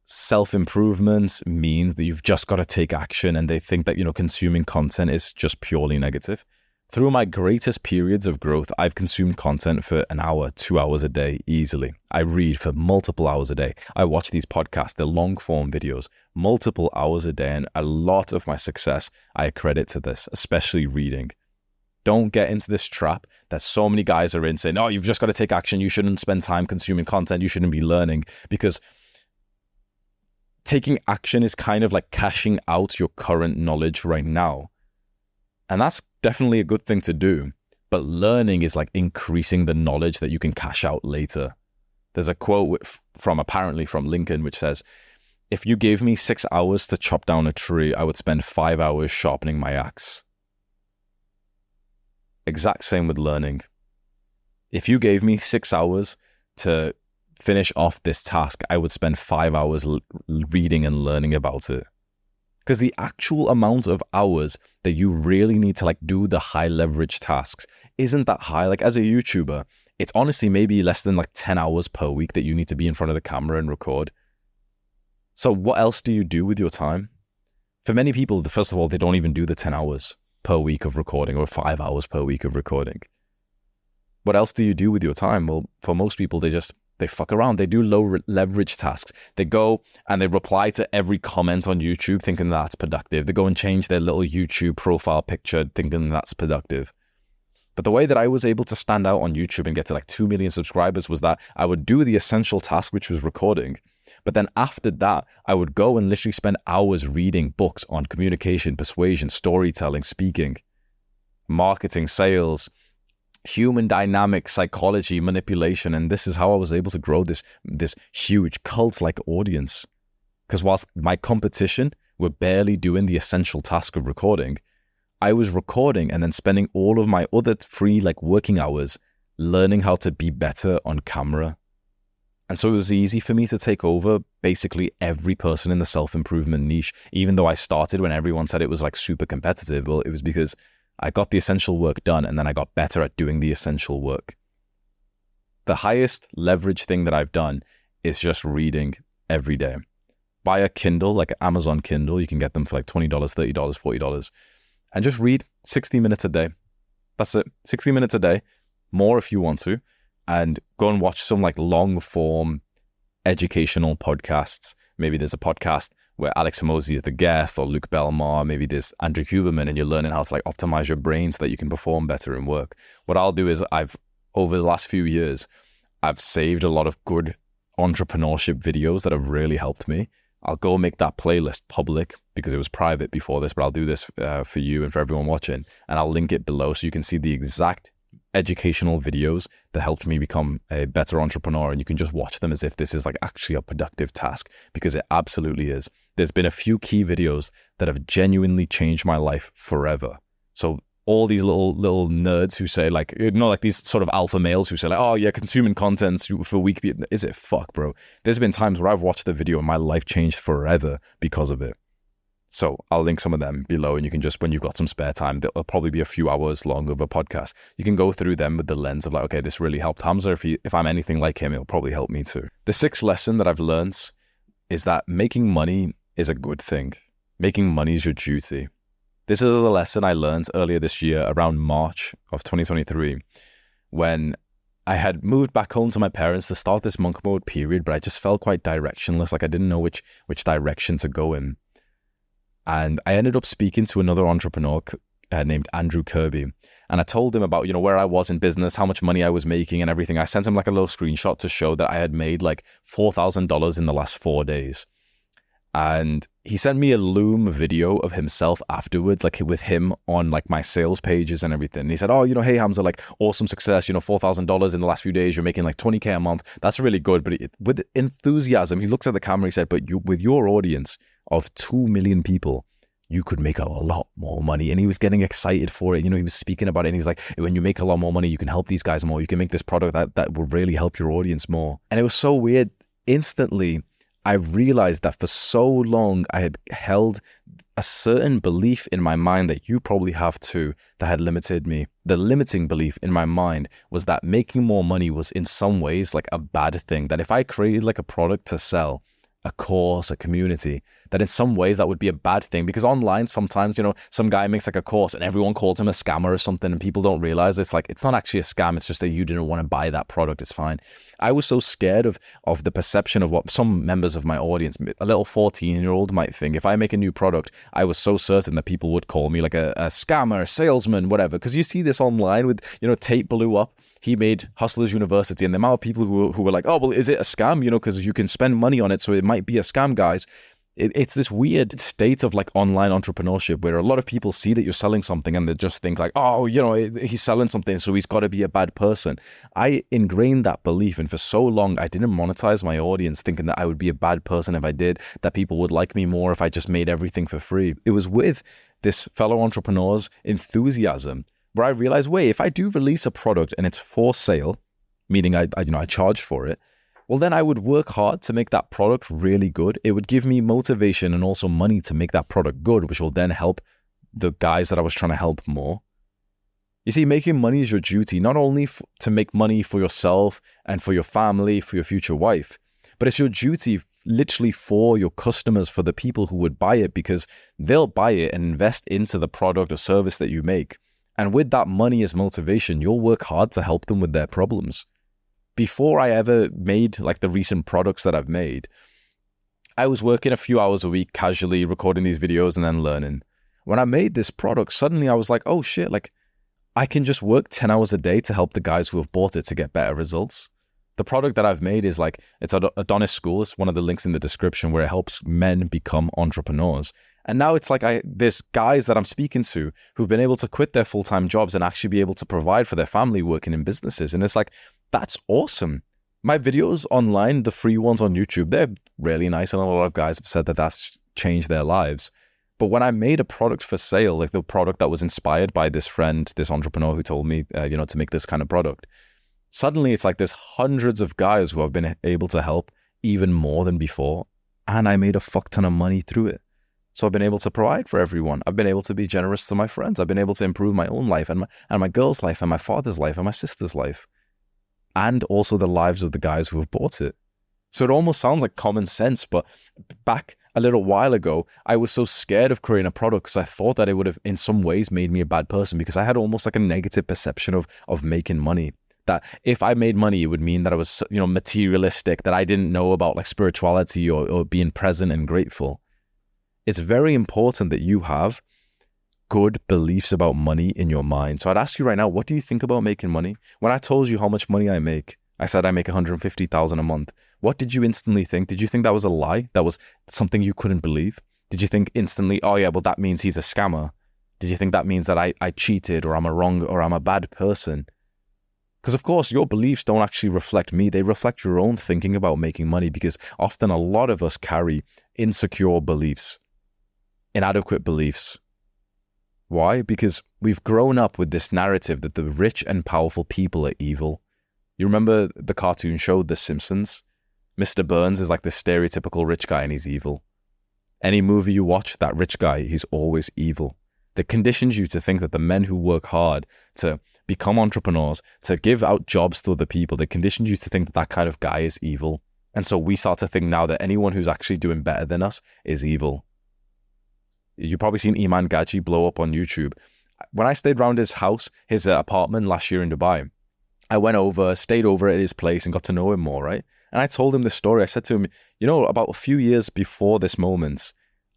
A: self-improvement means that you've just got to take action and they think that, you know, consuming content is just purely negative. Through my greatest periods of growth, I've consumed content for an hour, two hours a day easily. I read for multiple hours a day. I watch these podcasts, the long form videos, multiple hours a day. And a lot of my success I credit to this, especially reading. Don't get into this trap that so many guys are in saying, oh, you've just got to take action. You shouldn't spend time consuming content. You shouldn't be learning because taking action is kind of like cashing out your current knowledge right now and that's definitely a good thing to do. But learning is like increasing the knowledge that you can cash out later. There's a quote from apparently from Lincoln which says, If you gave me six hours to chop down a tree, I would spend five hours sharpening my axe. Exact same with learning. If you gave me six hours to finish off this task, I would spend five hours l- reading and learning about it. Because the actual amount of hours that you really need to like do the high leverage tasks isn't that high. Like as a youtuber it's honestly maybe less than like 10 hours per week that you need to be in front of the camera and record. So what else do you do with your time? For many people the first of all they don't even do the 10 hours per week of recording or 5 hours per week of recording what else do you do with your time well for most people they just they fuck around. They do low re- leverage tasks. They go and they reply to every comment on YouTube thinking that's productive. They go and change their little YouTube profile picture thinking that's productive. But the way that I was able to stand out on YouTube and get to like 2 million subscribers was that I would do the essential task, which was recording. But then after that, I would go and literally spend hours reading books on communication, persuasion, storytelling, speaking, marketing, sales, human dynamics, psychology, manipulation, and this is how I was able to grow this this huge cult-like audience. Because whilst my competition were barely doing the essential task of recording, I was recording and then spending all of my other free like working hours learning how to be better on camera. And so it was easy for me to take over basically every person in the self improvement niche, even though I started when everyone said it was like super competitive. Well, it was because I got the essential work done and then I got better at doing the essential work. The highest leverage thing that I've done is just reading every day. Buy a Kindle, like an Amazon Kindle, you can get them for like $20, $30, $40, and just read 60 minutes a day. That's it, 60 minutes a day, more if you want to, and go and watch some like long form educational podcasts. Maybe there's a podcast where Alex Hormozi is the guest or Luke Belmar, maybe there's Andrew Huberman and you're learning how to like optimize your brain so that you can perform better in work. What I'll do is I've over the last few years, I've saved a lot of good entrepreneurship videos that have really helped me. I'll go make that playlist public because it was private before this, but I'll do this uh, for you and for everyone watching. And I'll link it below so you can see the exact educational videos that helped me become a better entrepreneur. And you can just watch them as if this is like actually a productive task because it absolutely is. There's been a few key videos that have genuinely changed my life forever. So all these little little nerds who say like you know like these sort of alpha males who say like oh yeah consuming content for week is it fuck bro there's been times where i've watched the video and my life changed forever because of it so i'll link some of them below and you can just when you've got some spare time there'll probably be a few hours long of a podcast. You can go through them with the lens of like okay this really helped hamza. If, he, if i'm anything like him it'll probably help me too. The sixth lesson that i've learned is that making money is a good thing. Making money is your duty. This is a lesson I learned earlier this year around March of 2023 when I had moved back home to my parents to start this monk mode period, but I just felt quite directionless. Like I didn't know which which direction to go in. And I ended up speaking to another entrepreneur uh, named Andrew Kirby. And I told him about, you know, where I was in business, how much money I was making and everything. I sent him like a little screenshot to show that I had made like $4,000 in the last four days and he sent me a loom video of himself afterwards like with him on like my sales pages and everything and he said oh you know hey hamza like awesome success you know $4000 in the last few days you're making like 20k a month that's really good but it, with enthusiasm he looks at the camera he said but you with your audience of 2 million people you could make a lot more money. And he was getting excited for it. You know, he was speaking about it and he was like, when you make a lot more money, you can help these guys more. You can make this product that, that will really help your audience more. And it was so weird. Instantly, I realized that for so long I had held a certain belief in my mind that you probably have too that had limited me. The limiting belief in my mind was that making more money was in some ways like a bad thing. That if I created like a product to sell, a course, a community, that in some ways that would be a bad thing because online sometimes, you know, some guy makes like a course and everyone calls him a scammer or something and people don't realize it's like it's not actually a scam, it's just that you didn't want to buy that product, it's fine. I was so scared of of the perception of what some members of my audience, a little 14-year-old might think. If I make a new product, I was so certain that people would call me like a, a scammer, a salesman, whatever. Because you see this online with, you know, Tate blew up. He made Hustlers University and the amount of people who, who were like, oh, well, is it a scam? You know, because you can spend money on it, so it might be a scam, guys it, it's this weird state of like online entrepreneurship where a lot of people see that you're selling something and they just think like, oh, you know, he's selling something, so he's got to be a bad person. I ingrained that belief, and for so long, I didn't monetize my audience, thinking that I would be a bad person if I did, that people would like me more if I just made everything for free. It was with this fellow entrepreneur's enthusiasm where I realized, wait, if I do release a product and it's for sale, meaning I, I you know, I charge for it well, then I would work hard to make that product really good. It would give me motivation and also money to make that product good, which will then help the guys that I was trying to help more. You see, making money is your duty, not only f- to make money for yourself and for your family, for your future wife, but it's your duty literally for your customers, for the people who would buy it, because they'll buy it and invest into the product or service that you make. And with that money as motivation, you'll work hard to help them with their problems before I ever made like the recent products that I've made, I was working a few hours a week casually recording these videos and then learning. When I made this product, suddenly I was like, oh shit, like I can just work 10 hours a day to help the guys who have bought it to get better results. The product that I've made is like, it's Adonis School. It's one of the links in the description where it helps men become entrepreneurs. And now it's like I there's guys that I'm speaking to who've been able to quit their full-time jobs and actually be able to provide for their family working in businesses. And it's like that's awesome. My videos online, the free ones on YouTube, they're really nice, and a lot of guys have said that that's changed their lives. But when I made a product for sale, like the product that was inspired by this friend, this entrepreneur who told me, uh, you know, to make this kind of product, suddenly it's like there's hundreds of guys who have been able to help even more than before, and I made a fuck ton of money through it. So I've been able to provide for everyone. I've been able to be generous to my friends. I've been able to improve my own life and my, and my girl's life and my father's life and my sister's life and also the lives of the guys who have bought it. So it almost sounds like common sense, but back a little while ago, I was so scared of creating a product because I thought that it would have, in some ways, made me a bad person because I had almost like a negative perception of of making money. That if I made money, it would mean that I was, you know, materialistic, that I didn't know about like spirituality or, or being present and grateful. it's very important that you have good beliefs about money in your mind. So I'd ask you right now, what do you think about making money? When I told you how much money I make, I said I make 150,000 a month. What did you instantly think? Did you think that was a lie? That was something you couldn't believe? Did you think instantly, oh yeah, well that means he's a scammer? Did you think that means that I, I cheated or I'm a wrong or I'm a bad person? Because, of course, your beliefs don't actually reflect me. They reflect your own thinking about making money because often a lot of us carry insecure beliefs, inadequate beliefs. Why? Because we've grown up with this narrative that the rich and powerful people are evil. You remember the cartoon show The Simpsons? Mr. Burns is like the stereotypical rich guy and he's evil. Any movie you watch, that rich guy, he's always evil that conditions you to think that the men who work hard to become entrepreneurs, to give out jobs to other people, that conditions you to think that that kind of guy is evil. And so we start to think now that anyone who's actually doing better than us is evil. You've probably seen Iman Gadzhi blow up on YouTube. When I stayed around his house, his uh, apartment last year in Dubai, I went over, stayed over at his place and got to know him more, right? And I told him this story. I said to him, you know, about a few years before this moment,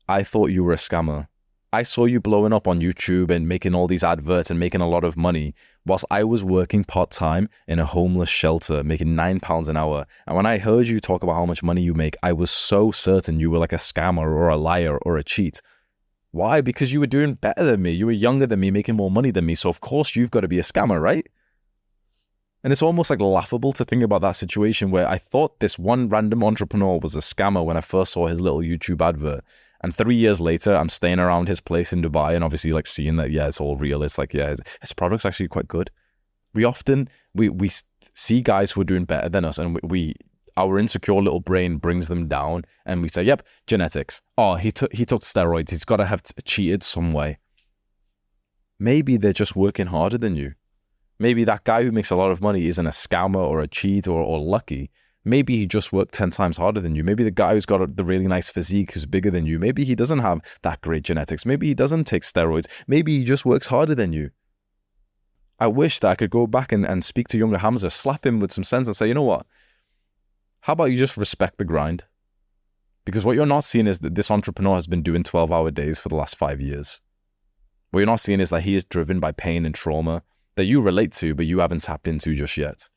A: I thought you were a scammer. I saw you blowing up on YouTube and making all these adverts and making a lot of money whilst I was working part time in a homeless shelter, making nine pounds an hour. And when I heard you talk about how much money you make, I was so certain you were like a scammer or a liar or a cheat. Why? Because you were doing better than me. You were younger than me, making more money than me. So, of course, you've got to be a scammer, right? And it's almost like laughable to think about that situation where I thought this one random entrepreneur was a scammer when I first saw his little YouTube advert. And three years later, I'm staying around his place in Dubai and obviously like seeing that, yeah, it's all real. It's like, yeah, his, his product's actually quite good. We often, we, we see guys who are doing better than us and we, we our insecure little brain brings them down and we say, yep, genetics. Oh, he took, he took steroids. He's got to have t- cheated some way. Maybe they're just working harder than you. Maybe that guy who makes a lot of money isn't a scammer or a cheat or, or lucky. Maybe he just worked 10 times harder than you. Maybe the guy who's got the really nice physique who's bigger than you, maybe he doesn't have that great genetics. Maybe he doesn't take steroids. Maybe he just works harder than you. I wish that I could go back and, and speak to younger Hamza, slap him with some sense and say, you know what? How about you just respect the grind? Because what you're not seeing is that this entrepreneur has been doing 12 hour days for the last five years. What you're not seeing is that he is driven by pain and trauma that you relate to, but you haven't tapped into just yet.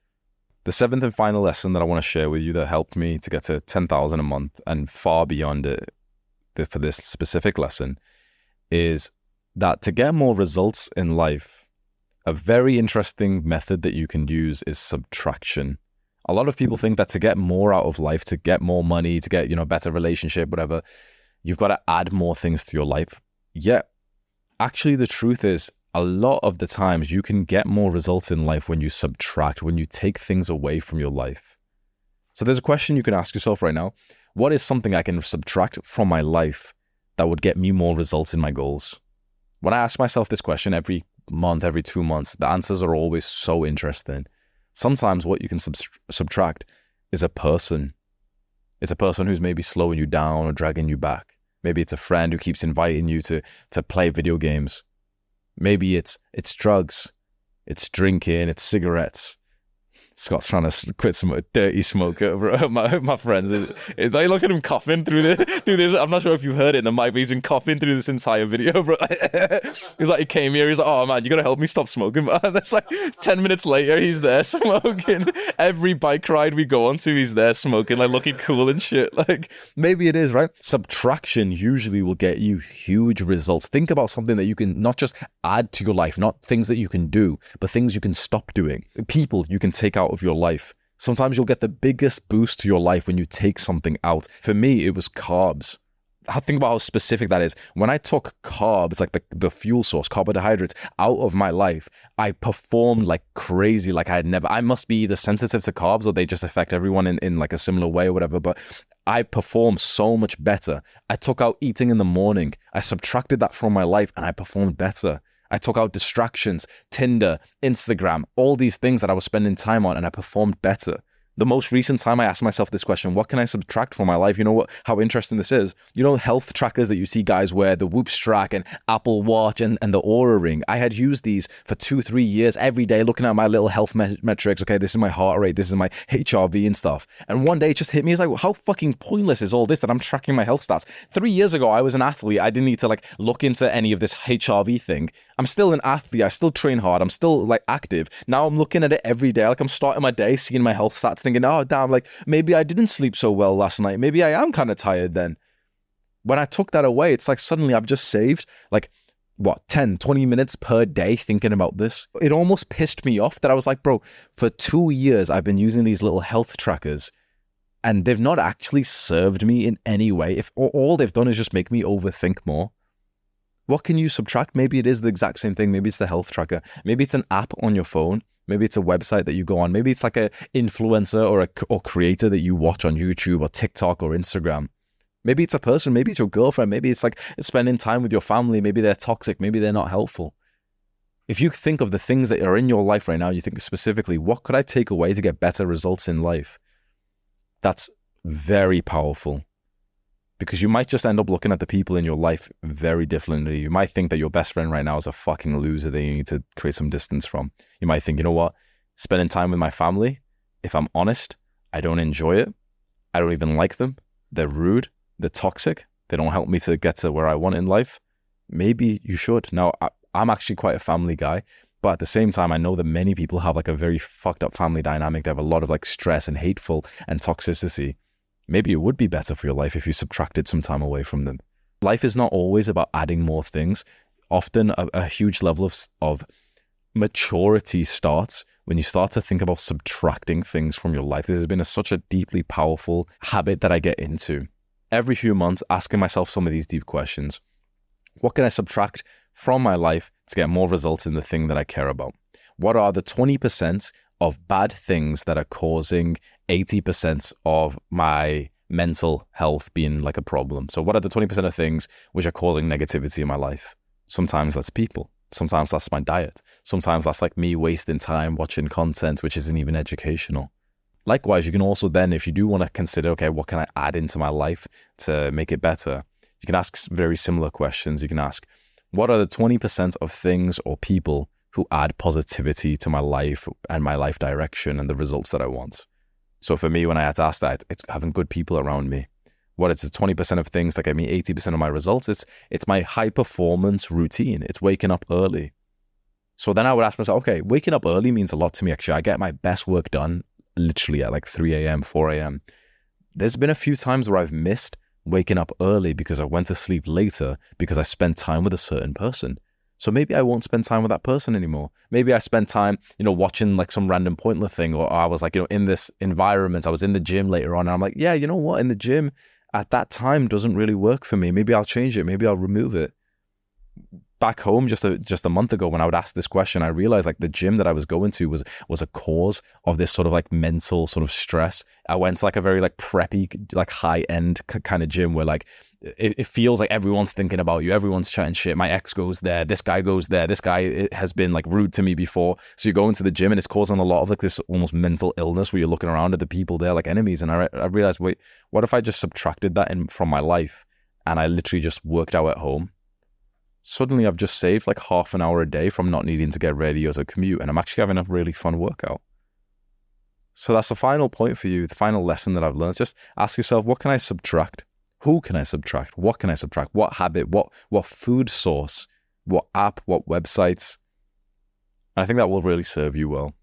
A: The seventh and final lesson that I want to share with you that helped me to get to 10,000 a month and far beyond it for this specific lesson is that to get more results in life, a very interesting method that you can use is subtraction. A lot of people think that to get more out of life, to get more money, to get, you know, better relationship, whatever, you've got to add more things to your life. Yet, actually, the truth is a lot of the times you can get more results in life when you subtract, when you take things away from your life. So there's a question you can ask yourself right now What is something I can subtract from my life that would get me more results in my goals? When I ask myself this question every month, every two months, the answers are always so interesting. Sometimes what you can sub- subtract is a person. It's a person who's maybe slowing you down or dragging you back. Maybe it's a friend who keeps inviting you to, to play video games Maybe it's it's drugs, it's drinking, it's cigarettes. Scott's trying to quit some dirty smoke. my my friends, they look at him coughing through this. Through this, I'm not sure if you've heard it in the mic, but he's been coughing through this entire video, bro. he's like, he came here. He's like, oh man, you gotta help me stop smoking. But that's like ten minutes later, he's there smoking. Every bike ride we go on to, he's there smoking, like looking cool and shit. Like maybe it is right. Subtraction usually will get you huge results. Think about something that you can not just add to your life, not things that you can do, but things you can stop doing. People you can take out out of your life. Sometimes you'll get the biggest boost to your life when you take something out. For me, it was carbs. I think about how specific that is. When I took carbs, like the, the fuel source, carbohydrates, out of my life, I performed like crazy, like I had never. I must be either sensitive to carbs or they just affect everyone in, in like a similar way or whatever. But I performed so much better. I took out eating in the morning. I subtracted that from my life and I performed better. I took out distractions, Tinder, Instagram, all these things that I was spending time on, and I performed better. the most recent time I asked myself this question, what can I subtract from my life? You know what how interesting this is? You know, health trackers that you see guys wear, the Whoop Strap and Apple Watch and, and the Oura Ring. I had used these for two, three years every day, looking at my little health me- metrics. Okay, this is my heart rate, this is my HRV and stuff. And one day it just hit me. It's like, how fucking pointless is all this that I'm tracking my health stats? Three years ago, I was an athlete. I didn't need to like look into any of this HRV thing. I'm still an athlete. I still train hard. I'm still like active. Now I'm looking at it every day. Like I'm starting my day, seeing my health stats, thinking, oh, damn, like maybe I didn't sleep so well last night. Maybe I am kind of tired then. When I took that away, it's like suddenly I've just saved like what 10 20 minutes per day thinking about this it almost pissed me off that i was like bro for two years i've been using these little health trackers and they've not actually served me in any way if all they've done is just make me overthink more what can you subtract maybe it is the exact same thing maybe it's the health tracker maybe it's an app on your phone Maybe it's a website that you go on. Maybe it's like a influencer or a or creator that you watch on YouTube or TikTok or Instagram. Maybe it's a person. Maybe it's your girlfriend. Maybe it's like spending time with your family. Maybe they're toxic. Maybe they're not helpful. If you think of the things that are in your life right now, you think specifically, what could I take away to get better results in life? That's very powerful because you might just end up looking at the people in your life very differently. You might think that your best friend right now is a fucking loser that you need to create some distance from. You might think, you know what? Spending time with my family, if I'm honest, I don't enjoy it. I don't even like them. They're rude. They're toxic. They don't help me to get to where I want in life. Maybe you should. Now, I, I'm actually quite a family guy, but at the same time, I know that many people have like a very fucked up family dynamic. They have a lot of like stress and hateful and toxicity maybe it would be better for your life if you subtracted some time away from them. Life is not always about adding more things. Often, a, a huge level of, of maturity starts when you start to think about subtracting things from your life. This has been a, such a deeply powerful habit that I get into. Every few months, asking myself some of these deep questions. What can I subtract from my life to get more results in the thing that I care about? What are the 20% of bad things that are causing 80% of my mental health being like a problem. So, what are the 20% of things which are causing negativity in my life? Sometimes that's people. Sometimes that's my diet. Sometimes that's like me wasting time watching content which isn't even educational. Likewise, you can also then, if you do want to consider, okay, what can I add into my life to make it better? You can ask very similar questions. You can ask, what are the 20% of things or people who add positivity to my life and my life direction and the results that I want. So for me, when I had to ask that, it's having good people around me. What it's the 20% of things that get me 80% of my results. It's it's my high performance routine. It's waking up early. So then I would ask myself, okay, waking up early means a lot to me actually. I get my best work done literally at like 3 a.m., 4 a.m. There's been a few times where I've missed waking up early because I went to sleep later because I spent time with a certain person. So maybe I won't spend time with that person anymore. Maybe I spend time, you know, watching like some random pointless thing, or I was like, you know, in this environment. I was in the gym later on, and I'm like, yeah, you know what? In the gym at that time doesn't really work for me. Maybe I'll change it. Maybe I'll remove it back home just a just a month ago when I would ask this question, I realized like the gym that I was going to was was a cause of this sort of like mental sort of stress. I went to like a very like preppy, like high end c- kind of gym where like it, it, feels like everyone's thinking about you, everyone's chatting shit. My ex goes there, this guy goes there, this guy eh, has been like rude to me before. So you go into the gym and it's causing a lot of like this almost mental illness where you're looking around at the people there like enemies. And I re- I realized, wait, what if I just subtracted that in from my life and I literally just worked out at home? Suddenly I've just saved like half an hour a day from not needing to get ready as a commute, and I'm actually having a really fun workout. So that's the final point for you, the final lesson that I've learned. Just ask yourself, what can I subtract? Who can I subtract? What can I subtract? What habit? What what food source? What app? What websites? And I think that will really serve you well.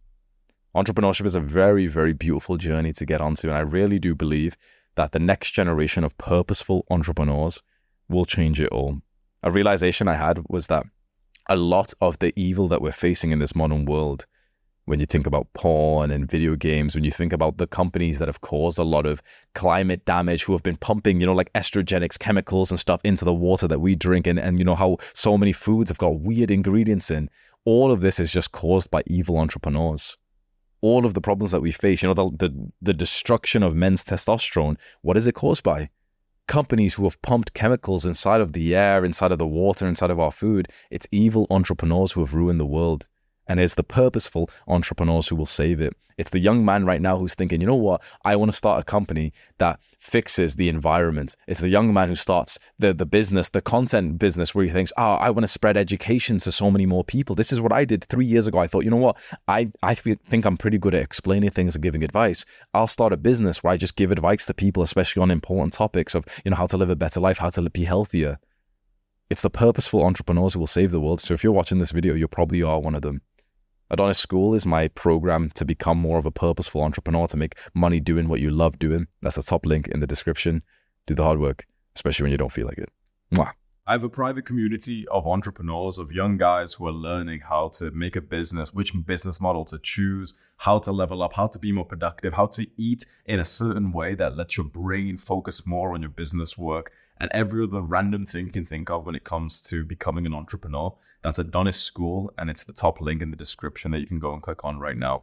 A: Entrepreneurship is a very, very beautiful journey to get onto, and I really do believe that the next generation of purposeful entrepreneurs will change it all a realization I had was that a lot of the evil that we're facing in this modern world, when you think about porn and video games, when you think about the companies that have caused a lot of climate damage, who have been pumping, you know, like estrogenics, chemicals and stuff into the water that we drink, and, and you know, how so many foods have got weird ingredients in, all of this is just caused by evil entrepreneurs. All of the problems that we face, you know, the, the, the destruction of men's testosterone, what is it caused by? Companies who have pumped chemicals inside of the air, inside of the water, inside of our food. It's evil entrepreneurs who have ruined the world. And it's the purposeful entrepreneurs who will save it. It's the young man right now who's thinking, you know what? I want to start a company that fixes the environment. It's the young man who starts the, the business, the content business, where he thinks, oh, I want to spread education to so many more people. This is what I did three years ago. I thought, you know what? I, I think I'm pretty good at explaining things and giving advice. I'll start a business where I just give advice to people, especially on important topics of, you know, how to live a better life, how to be healthier. It's the purposeful entrepreneurs who will save the world. So if you're watching this video, you probably are one of them. Adonis School is my program to become more of a purposeful entrepreneur, to make money doing what you love doing. That's the top link in the description. Do the hard work, especially when you don't feel like it. Mwah.
C: I have a private community of entrepreneurs, of young guys who are learning how to make a business, which business model to choose, how to level up, how to be more productive, how to eat in a certain way that lets your brain focus more on your business work and every other random thing you can think of when it comes to becoming an entrepreneur. That's Adonis School, and it's the top link in the description that you can go and click on right now.